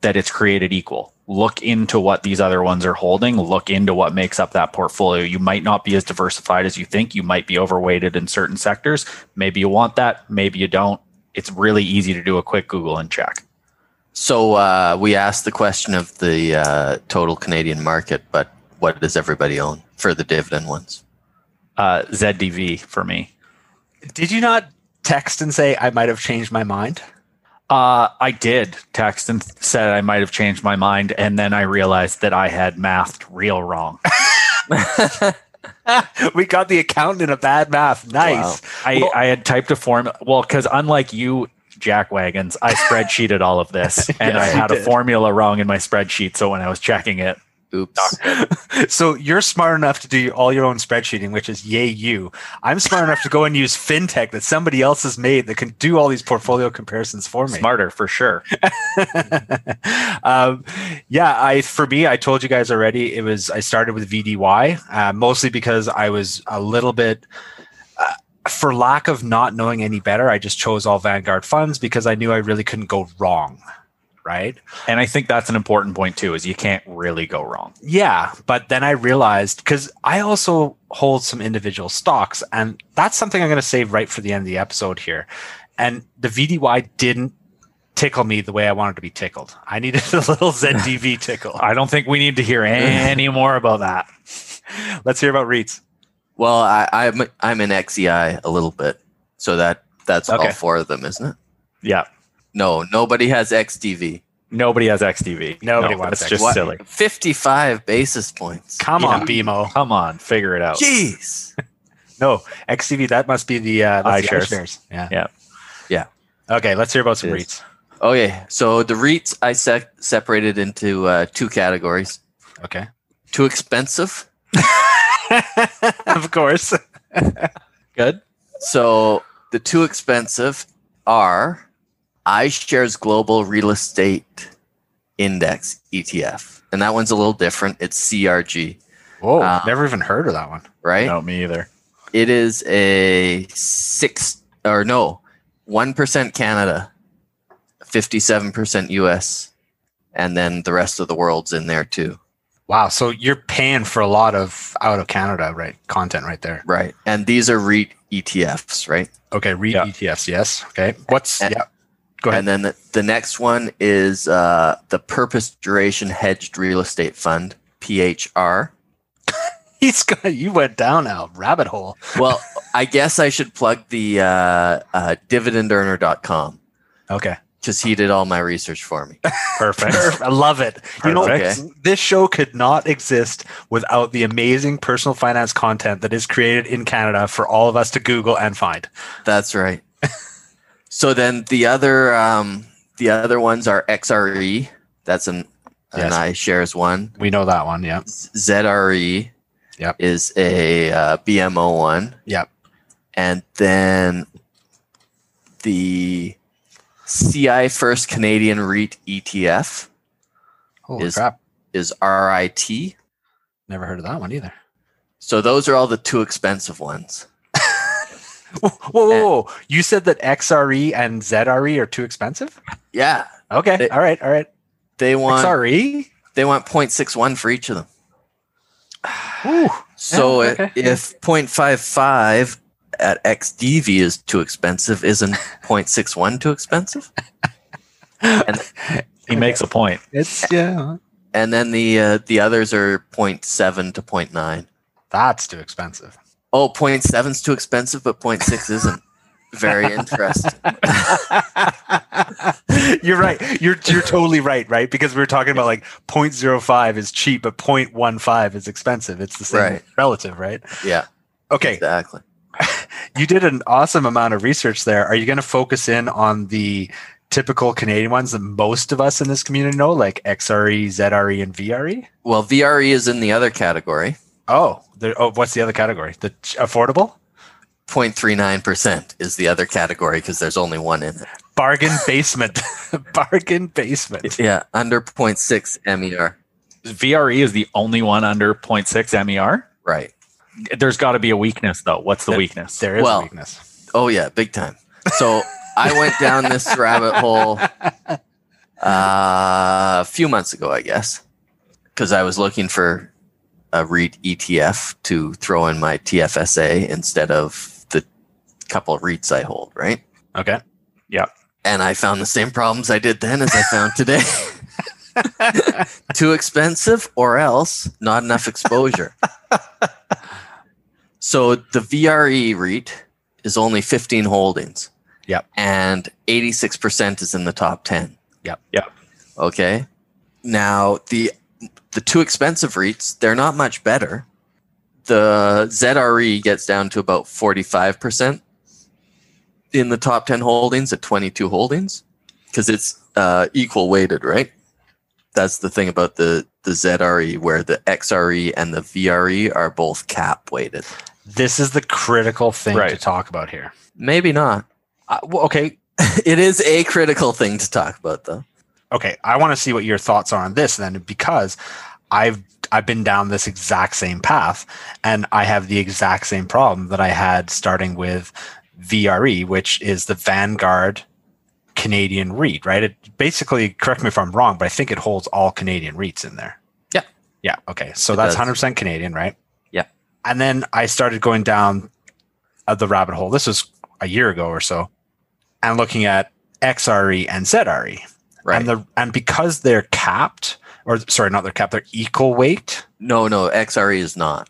that it's created equal. Look into what these other ones are holding, look into what makes up that portfolio. You might not be as diversified as you think. You might be overweighted in certain sectors. Maybe you want that, maybe you don't. It's really easy to do a quick Google and check. So uh, we asked the question of the uh, total Canadian market, but what does everybody own for the dividend ones? Uh, ZDV for me. Did you not text and say I might have changed my mind? Uh, I did text and said I might have changed my mind, and then I realized that I had mathed real wrong. we got the accountant in a bad math. Nice. I, Well- I had typed a form. Well, because unlike you, Jack Wagons, I spreadsheeted all of this, and I Yes, you had a did. formula wrong in my spreadsheet. So when I was checking it, Oops. So you're smart enough to do all your own spreadsheeting, which is yay you. I'm smart enough to go and use fintech that somebody else has made that can do all these portfolio comparisons for me. smarter for sure. um, yeah, I for me, I told you guys already. It was I started with VDY uh, mostly because I was a little bit. Uh, for lack of not knowing any better, I just chose all Vanguard funds because I knew I really couldn't go wrong. Right. And I think that's an important point too, is you can't really go wrong. Yeah. But then I realized because I also hold some individual stocks, and that's something I'm going to save right for the end of the episode here. And the VDY didn't tickle me the way I wanted to be tickled. I needed a little ZDV tickle. I don't think we need to hear any more about that. Let's hear about REITs. Well, I, I'm I'm in XEI a little bit, so that that's Okay. all four of them, isn't it? Yeah. No, nobody has XDV. Nobody has XDV. Nobody no, wants That's just What? silly. Fifty-five basis points. Come Yeah. on, BMO. Come on, figure it out. Jeez. No, XDV, that must be the, uh, that's the iShares. iShares. Yeah. Yeah. Yeah. Okay, let's hear about some It is. REITs. Okay, so the REITs I se- separated into uh, two categories: Okay. too expensive of course. Good. So the too expensive are iShares Global Real Estate Index ETF. And that one's a little different. It's CRG, Whoa, Uh, never even heard of that one. right? No, me either. It is a six or no, 1% Canada, 57% US, and then the rest of the world's in there too. Wow, so you're paying for a lot of out of Canada, right? Content right there. Right. And these are REIT ETFs, right? Okay, read Yeah. ETFs. Yes. Okay. What's And- yeah? Go ahead. And then the, the next one is uh, the Purpose Duration Hedged Real Estate Fund, PHR. He's got you went down a rabbit hole. Well, I guess I should plug the uh, uh, dividendearner.com Okay. because he did all my research for me. Perfect. I love it. You know, Perfect. this show could not exist without the amazing personal finance content that is created in Canada for all of us to Google and find. That's right. So then the other um, the other ones are XRE. That's an an Yes. iShares one. We know that one. Yeah. ZRE Yep. is a uh, BMO one. Yep. And then the CI First Canadian REIT ETF Holy Is- crap. is RIT. Never heard of that one either. So those are all the two expensive ones. Whoa, whoa, whoa, whoa. You said that XRE and ZRE are too expensive? Yeah, Okay. They- all right. All right. they want XRE? they want 0.61 for each of them. Ooh. So Yeah, okay. if 0.55 at XDV is too expensive, isn't 0.61 too expensive? He makes a point. It's, yeah. And then the uh, the others are 0.7 to 0.9. That's too expensive. Oh, 0.7 is too expensive, but 0.6 isn't. Very interesting. you're right. You're you're totally right, right? Because we were talking about like 0.05 is cheap, but 0.15 is expensive. It's the same Right. relative, right? Yeah, Okay. exactly. You did an awesome amount of research there. Are you going to focus in on the typical Canadian ones that most of us in this community know, like XRE, ZRE, and VRE? Well, VRE is in the other category. Oh, there, oh, what's the other category? The ch- affordable 0.39% is the other category because there's only one in it. bargain basement, bargain basement. Yeah, under 0.6 MER. VRE is the only one under 0.6 MER. Right. There's got to be a weakness, though. What's the There- weakness? There is Well, a weakness. Oh, yeah, big time. So I went down this rabbit hole uh, a few months ago, I guess, because I was looking for Uh, a REIT ETF to throw in my TFSA instead of the couple of REITs I hold, right? Okay. Yeah. And I found the same problems I did then as I found today. Too expensive or else not enough exposure. so the VRE REIT is only 15 holdings. Yep. And 86% is in the top 10. Yep. Yep. Okay. Now the the two expensive REITs, they're not much better. The ZRE gets down to about 45% in the top 10 holdings at 22 holdings because it's uh, equal weighted, right? That's the thing about the, the ZRE where the XRE and the VRE are both cap weighted. This is the critical thing to talk about here. Maybe not. Uh, well, okay. it is a critical thing to talk about, though. Okay. I want to see what your thoughts are on this then, because I've I've been down this exact same path, and I have the exact same problem that I had starting with VRE, which is the Vanguard Canadian REIT, right? It basically, correct me if I'm wrong, but I think it holds all Canadian REITs in there. Yeah. Yeah. Okay. So It that's does. 100% Canadian, right? Yeah. And then I started going down uh, the rabbit hole. This was a year ago or so, and looking at XRE and ZRE. Right. And the and because they're capped, or sorry, not they're capped, they're equal weight. no, no, XRE is not.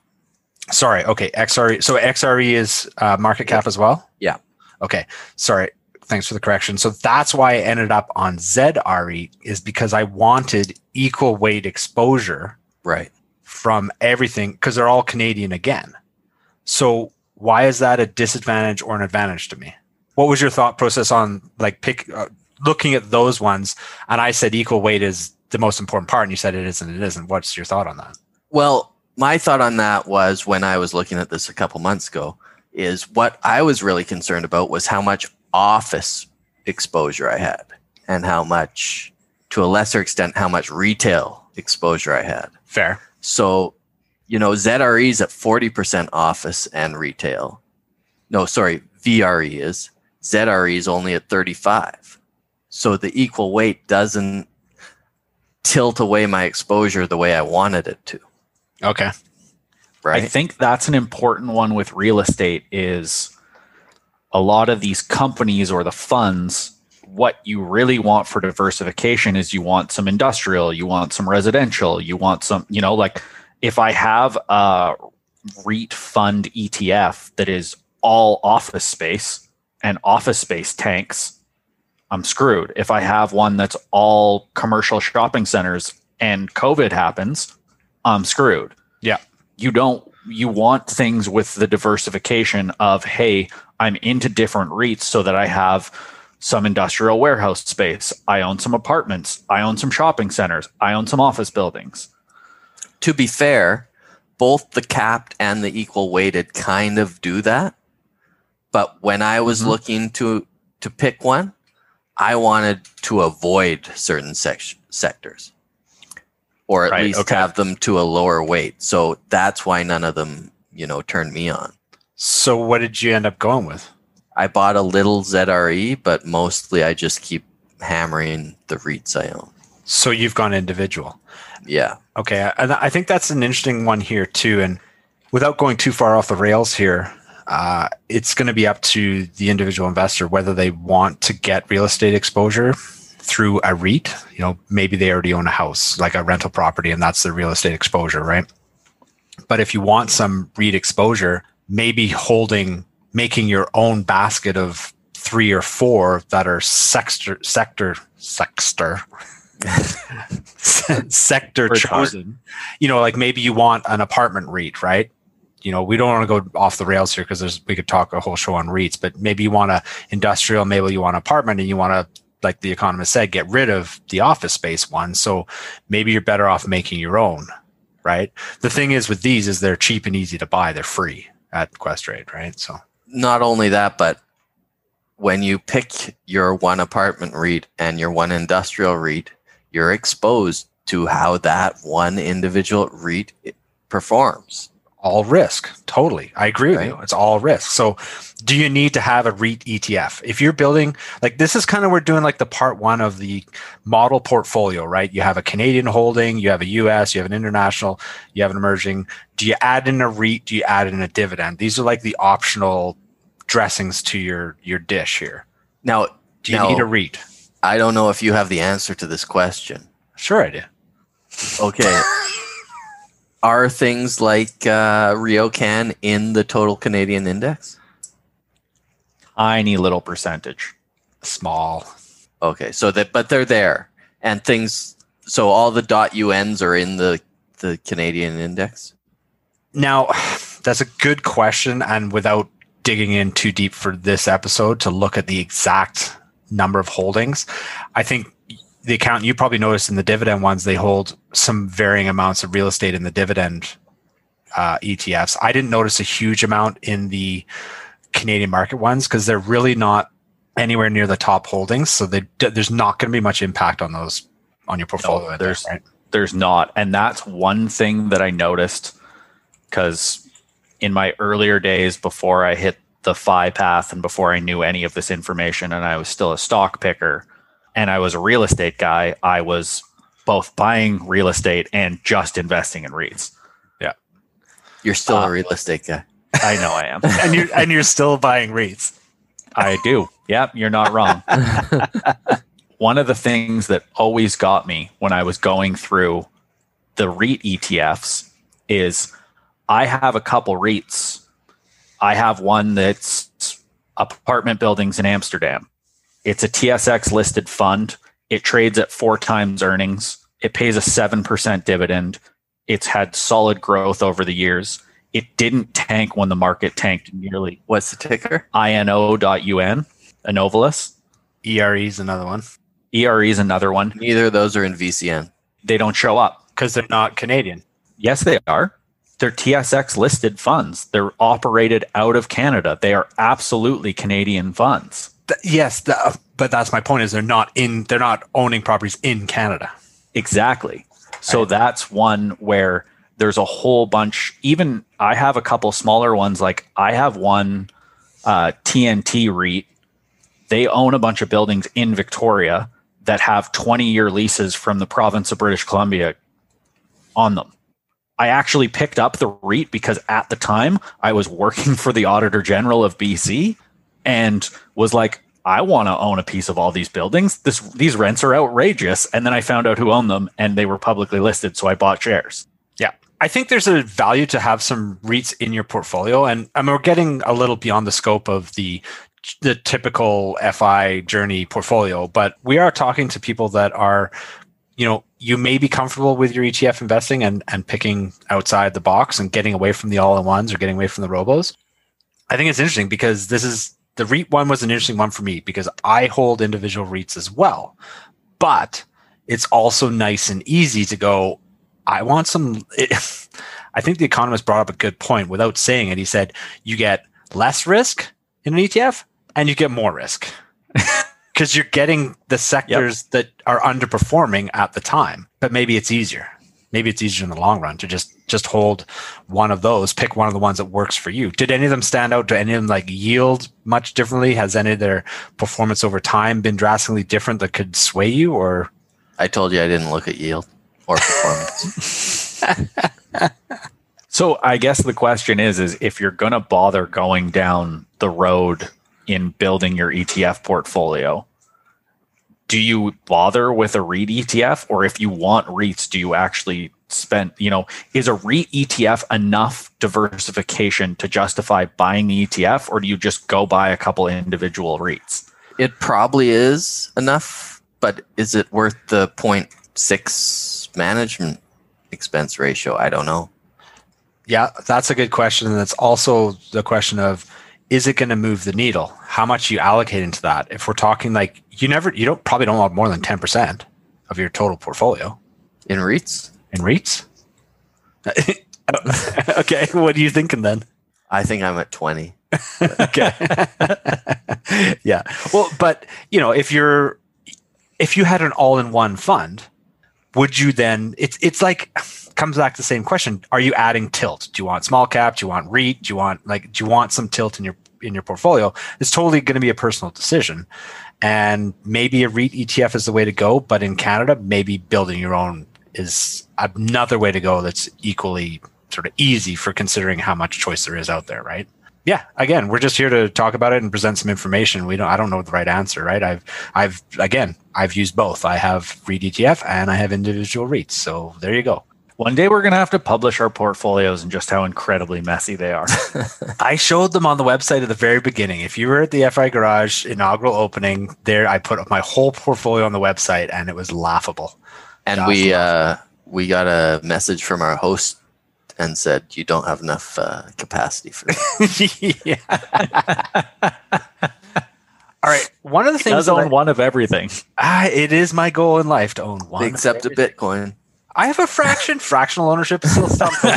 Sorry, okay, XRE. So XRE is uh, market cap as well. Yeah. Okay, sorry. Thanks for the correction. So that's why I ended up on ZRE is because I wanted equal weight exposure Right. from everything because they're all Canadian again. So why is that a disadvantage or an advantage to me? What was your thought process on like pick uh, looking at those ones? And I said equal weight is the most important part, and you said it isn't. It isn't. What's your thought on that? Well, my thought on that was when I was looking at this a couple months ago is what I was really concerned about was how much office exposure I had and how much, to a lesser extent, how much retail exposure I had. Fair. So, you know, ZRE is at 40% office and retail. No, sorry, VRE is. ZRE is only at 35. So the equal weight doesn't tilt away my exposure the way I wanted it to, Okay. right? I think that's an important one with real estate is a lot of these companies or the funds what you really want for diversification is you want some industrial, you want some residential, you want some, you know, like if I have a REIT fund ETF that is all office space and office space tanks, I'm screwed. If I have one that's all commercial shopping centers and COVID happens, I'm screwed. Yeah. You don't, you want things with the diversification of, hey, I'm into different REITs so that I have some industrial warehouse space. I own some apartments. I own some shopping centers. I own some office buildings. to be fair, both the capped and the equal weighted kind of do that. But when I was Mhm. looking to to pick one, I wanted to avoid certain sec- sectors, or at Right, least okay. have them to a lower weight. So that's why none of them, you know, turned me on. So what did you end up going with? I bought a little ZRE, but mostly I just keep hammering the REITs I own. So you've gone individual. Yeah. Okay, and I think that's an interesting one here too. And without going too far off the rails here, uh, it's going to be up to the individual investor whether they want to get real estate exposure through a REIT. You know, maybe they already own a house, like a rental property, and that's the real estate exposure, right? But if you want some REIT exposure, maybe holding, making your own basket of three or four that are sector, sector, sector, sector chosen. You know, like maybe you want an apartment REIT, right? You know, we don't want to go off the rails here because there's we could talk a whole show on REITs, but maybe you want a industrial, maybe you want an apartment, and you want to, like the economist said, get rid of the office space one. So maybe you're better off making your own, right? The thing is with these is they're cheap and easy to buy. They're free at Questrade, right? So not only that, but when you pick your one apartment REIT and your one industrial REIT, you're exposed to how that one individual REIT performs. All risk. Totally. I agree with Right. you. It's all risk. So do you need to have a REIT ETF? If you're building like this is kind of we're doing like the part one of the model portfolio, right? You have a Canadian holding, you have a US, you have an international, you have an emerging. Do you add in a REIT? Do you add in a dividend? These are like the optional dressings to your your dish here. Now, Do you No. need a REIT? I don't know if you have the answer to this question. Sure I do. Okay. Are things like uh, RioCan in the total Canadian index? Tiny little percentage. Small. Okay, so that but they're there, and things. So all the dot .UNs are in the the Canadian index. Now, that's a good question. And without digging in too deep for this episode to look at the exact number of holdings, I think the account you probably noticed in the dividend ones, they hold some varying amounts of real estate in the dividend uh, ETFs. I didn't notice a huge amount in the Canadian market ones because they're really not anywhere near the top holdings. So they, there's not going to be much impact on those on your portfolio. there, there's- right? there's not and that's one thing that i noticed because in my earlier days before i hit the FI path and before i knew any of this information and i was still a stock picker and i was a real estate guy i was both buying real estate and just investing in reits Yeah. You're still Uh, a real estate guy. i know i am and you're and you're still buying REITs. i do yep you're not wrong one of the things that always got me when I was going through the REIT ETFs is I have a couple REITs. I have one that's apartment buildings in Amsterdam. It's a TSX listed fund. It trades at four times earnings. It pays a 7% dividend. It's had solid growth over the years. It didn't tank when the market tanked nearly What's the ticker? INO.UN, Inovalis. ERE is another one ERE is another one. Neither of those are in VCN. They don't show up. because they're not Canadian. Yes, they are. They're TSX listed funds. They're operated out of Canada. They are absolutely Canadian funds. Th- yes, the, uh, but that's my point. Is they're not in. They're not owning properties in Canada. Exactly. So Right. that's one where there's a whole bunch. Even I have a couple smaller ones. Like I have one uh, TNT REIT. They own a bunch of buildings in Victoria that have 20 year leases from the province of British Columbia on them. I actually picked up the REIT because at the time I was working for the Auditor General of BC and was like, I want to own a piece of all these buildings. This these rents are outrageous. And then I found out who owned them and they were publicly listed, so I bought shares. Yeah. I think there's a value to have some REITs in your portfolio. And I mean, we're getting a little beyond the scope of the the typical FI journey portfolio, but we are talking to people that are, you know, you may be comfortable with your ETF investing and, and picking outside the box and getting away from the all-in-ones or getting away from the robos. I think it's interesting because this is the REIT one was an interesting one for me because I hold individual REITs as well. But it's also nice and easy to go, I want some. I think the economist brought up a good point without saying it. He said, you get less risk in an ETF and you get more risk because you're getting the sectors that are underperforming at the time. But maybe it's easier. Maybe it's easier in the long run to just just hold one of those, pick one of the ones that works for you. Did any of them stand out? Do any of them like yield much differently? Has any of their performance over time been drastically different that could sway you or I told you I didn't look at yield or performance. So I guess the question is is if you're going to bother going down the road in building your ETF portfolio, do you bother with a REIT ETF or if you want REITs do you actually spend, you know, is a REIT ETF enough diversification to justify buying the ETF or do you just go buy a couple individual REITs? it probably is enough, but is it worth the 0.6 management expense ratio? I don't know. Yeah, that's a good question. And that's also the question of is it going to move the needle? How much you allocate into that? If we're talking like you never, you don't probably don't want more than 10% of your total portfolio In REITs, in REITs. okay. What are you thinking then? I think I'm at 20. okay. yeah. Well, but you know, if you're if you had an all-in-one fund, would you then it's it's like comes back to the same question. Are you adding tilt? Do you want small cap? Do you want REIT? Do you want like do you want some tilt in your in your portfolio? It's totally going to be a personal decision. And maybe a REIT ETF is the way to go, but in Canada, maybe building your own is another way to go that's equally sort of easy for considering how much choice there is out there, right? Yeah again we're just here to talk about it and present some information. We don't i don't know the right answer right? I've i've again i've used both. I have REIT etf and i have individual reits. So there you go. One day we're going to have to publish our portfolios and just how incredibly messy they are. i showed them on the website at the very beginning. If you were at the fi garage inaugural opening there i put my whole portfolio on the website and it was laughable. And Josh we loves uh, we got a message from our host and said you don't have enough uh, capacity for that. yeah. all right one of the He things does that own I- one of everything. ah, it is my goal in life to own one of except a. Bitcoin. I have a fraction. Fractional ownership is still something.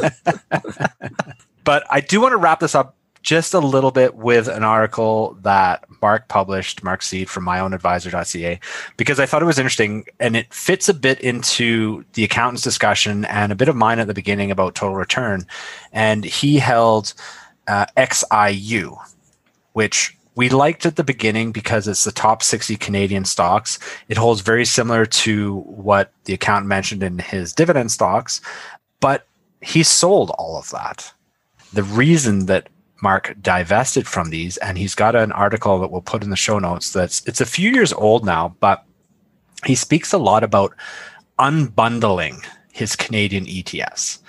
but I do want to wrap this up just a little bit with an article that Mark published, Mark Seed from myownadvisor.ca, because I thought it was interesting and it fits a bit into the accountant's discussion and a bit of mine at the beginning about total return. And he held uh, XIU, which we liked at the beginning because it's the top 60 Canadian stocks. It holds very similar to what the accountant mentioned in his dividend stocks, but he sold all of that. The reason that Mark divested from these, and he's got an article that we'll put in the show notes that's it's a few years old now, but he speaks a lot about unbundling his Canadian ETS.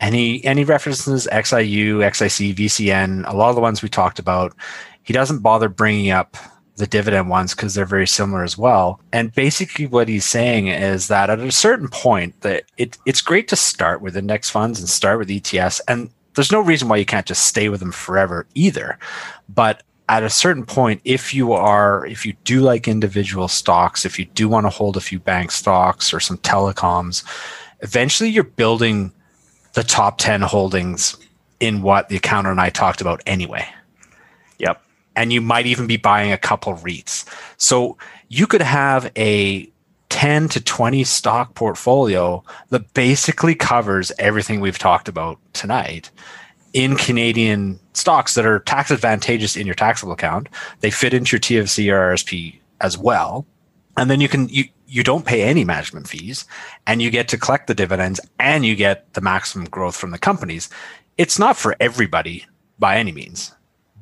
And he and he references XIU, XIC, VCN, a lot of the ones we talked about. He doesn't bother bringing up the dividend ones because they're very similar as well. And basically, what he's saying is that at a certain point, that it, it's great to start with index funds and start with ETS, and there's no reason why you can't just stay with them forever either. But at a certain point, if you are, if you do like individual stocks, if you do want to hold a few bank stocks or some telecoms, eventually you're building the top 10 holdings in what the accountant and I talked about anyway. Yep. And you might even be buying a couple REITs. So you could have a 10 to 20 stock portfolio that basically covers everything we've talked about tonight in Canadian stocks that are tax advantageous in your taxable account. They fit into your TFC or RSP as well. And then you can you you don't pay any management fees and you get to collect the dividends and you get the maximum growth from the companies. It's not for everybody by any means,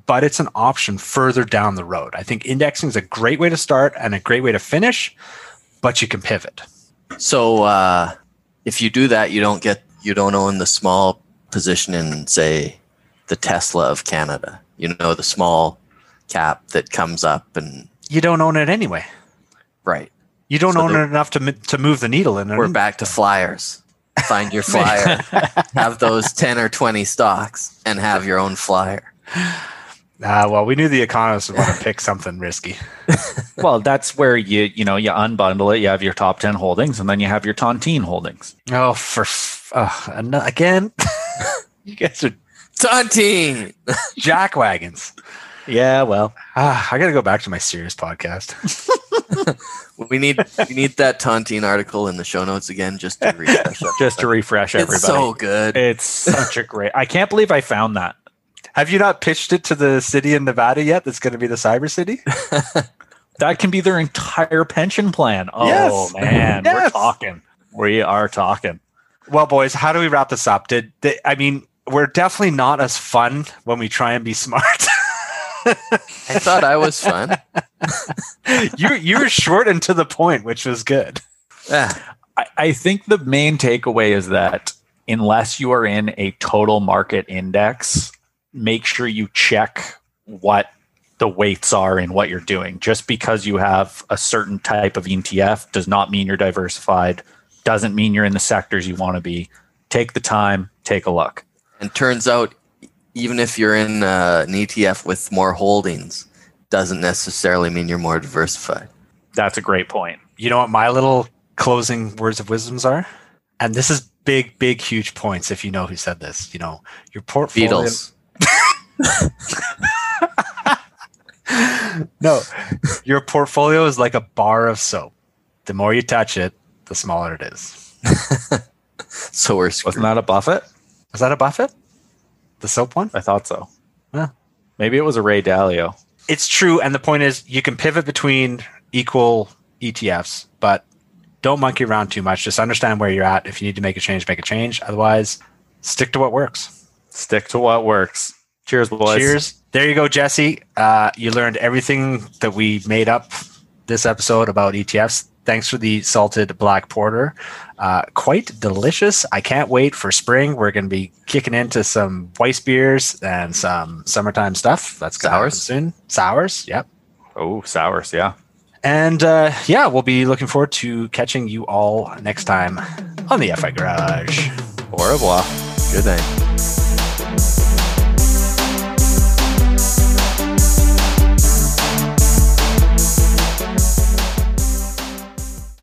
but it's an option further down the road. I think indexing is a great way to start and a great way to finish, but you can pivot. So uh, if you do that, you don't get you don't own the small position in say the Tesla of Canada. You know the small cap that comes up and You don't own it anyway. right. You don't So own it enough to to move the needle in. an We're back to flyers. Find your flyer. have those ten or twenty stocks and have your own flyer. Ah, well, we knew the economists would want to pick something risky. Well, that's where you you know you unbundle it. You have your top ten holdings, and then you have your tontine holdings. Oh, for f- uh, ano- again, you guys are Tontine. jack wagons. Yeah, well, Ah, I got to go back to my serious podcast. We need we need that Tontine article in the show notes again just to refresh. just to refresh everybody, It's so good. it's such a great. I can't believe I found that. Have you not pitched it to the city in Nevada yet? That's going to be the cyber city. That can be their entire pension plan. Oh Yes. man, we're talking. We are talking. Well, boys, how do we wrap this up? Did, did I mean we're definitely not as fun when we try and be smart. I thought I was fun. you you were short and to the point, which was good. Yeah. I, I think the main takeaway is that unless you are in a total market index, make sure you check what the weights are in what you're doing. Just because you have a certain type of ETF does not mean you're diversified, doesn't mean you're in the sectors you want to be. Take the time, take a look. And turns out, even if you're in uh, an ETF with more holdings, doesn't necessarily mean you're more diversified. That's a great point. You know what my little closing words of wisdoms are? And this is big, big, huge points if you know who said this. You know, your portfolio. Beatles. No, your portfolio is like a bar of soap. The more you touch it, the smaller it is. So we're screwed. Wasn't that a Buffett? Was that a Buffett? The soap one? I thought so. Yeah. Maybe it was a Ray Dalio. It's true. And the point is, you can pivot between equal ETFs, but don't monkey around too much. Just understand where you're at. If you need to make a change, make a change. Otherwise, stick to what works. Stick to what works. Cheers, boys. Cheers. There you go, Jesse. Uh, you learned everything that we made up this episode about ETFs. Thanks for the salted black porter. Uh, quite delicious. I can't wait for spring. We're going to be kicking into some Weiss beers and some summertime stuff. That's Sours? soon. Sours. Yep. Oh, sours. Yeah. And uh, yeah, we'll be looking forward to catching you all next time on the FI Garage. Au revoir. Good night.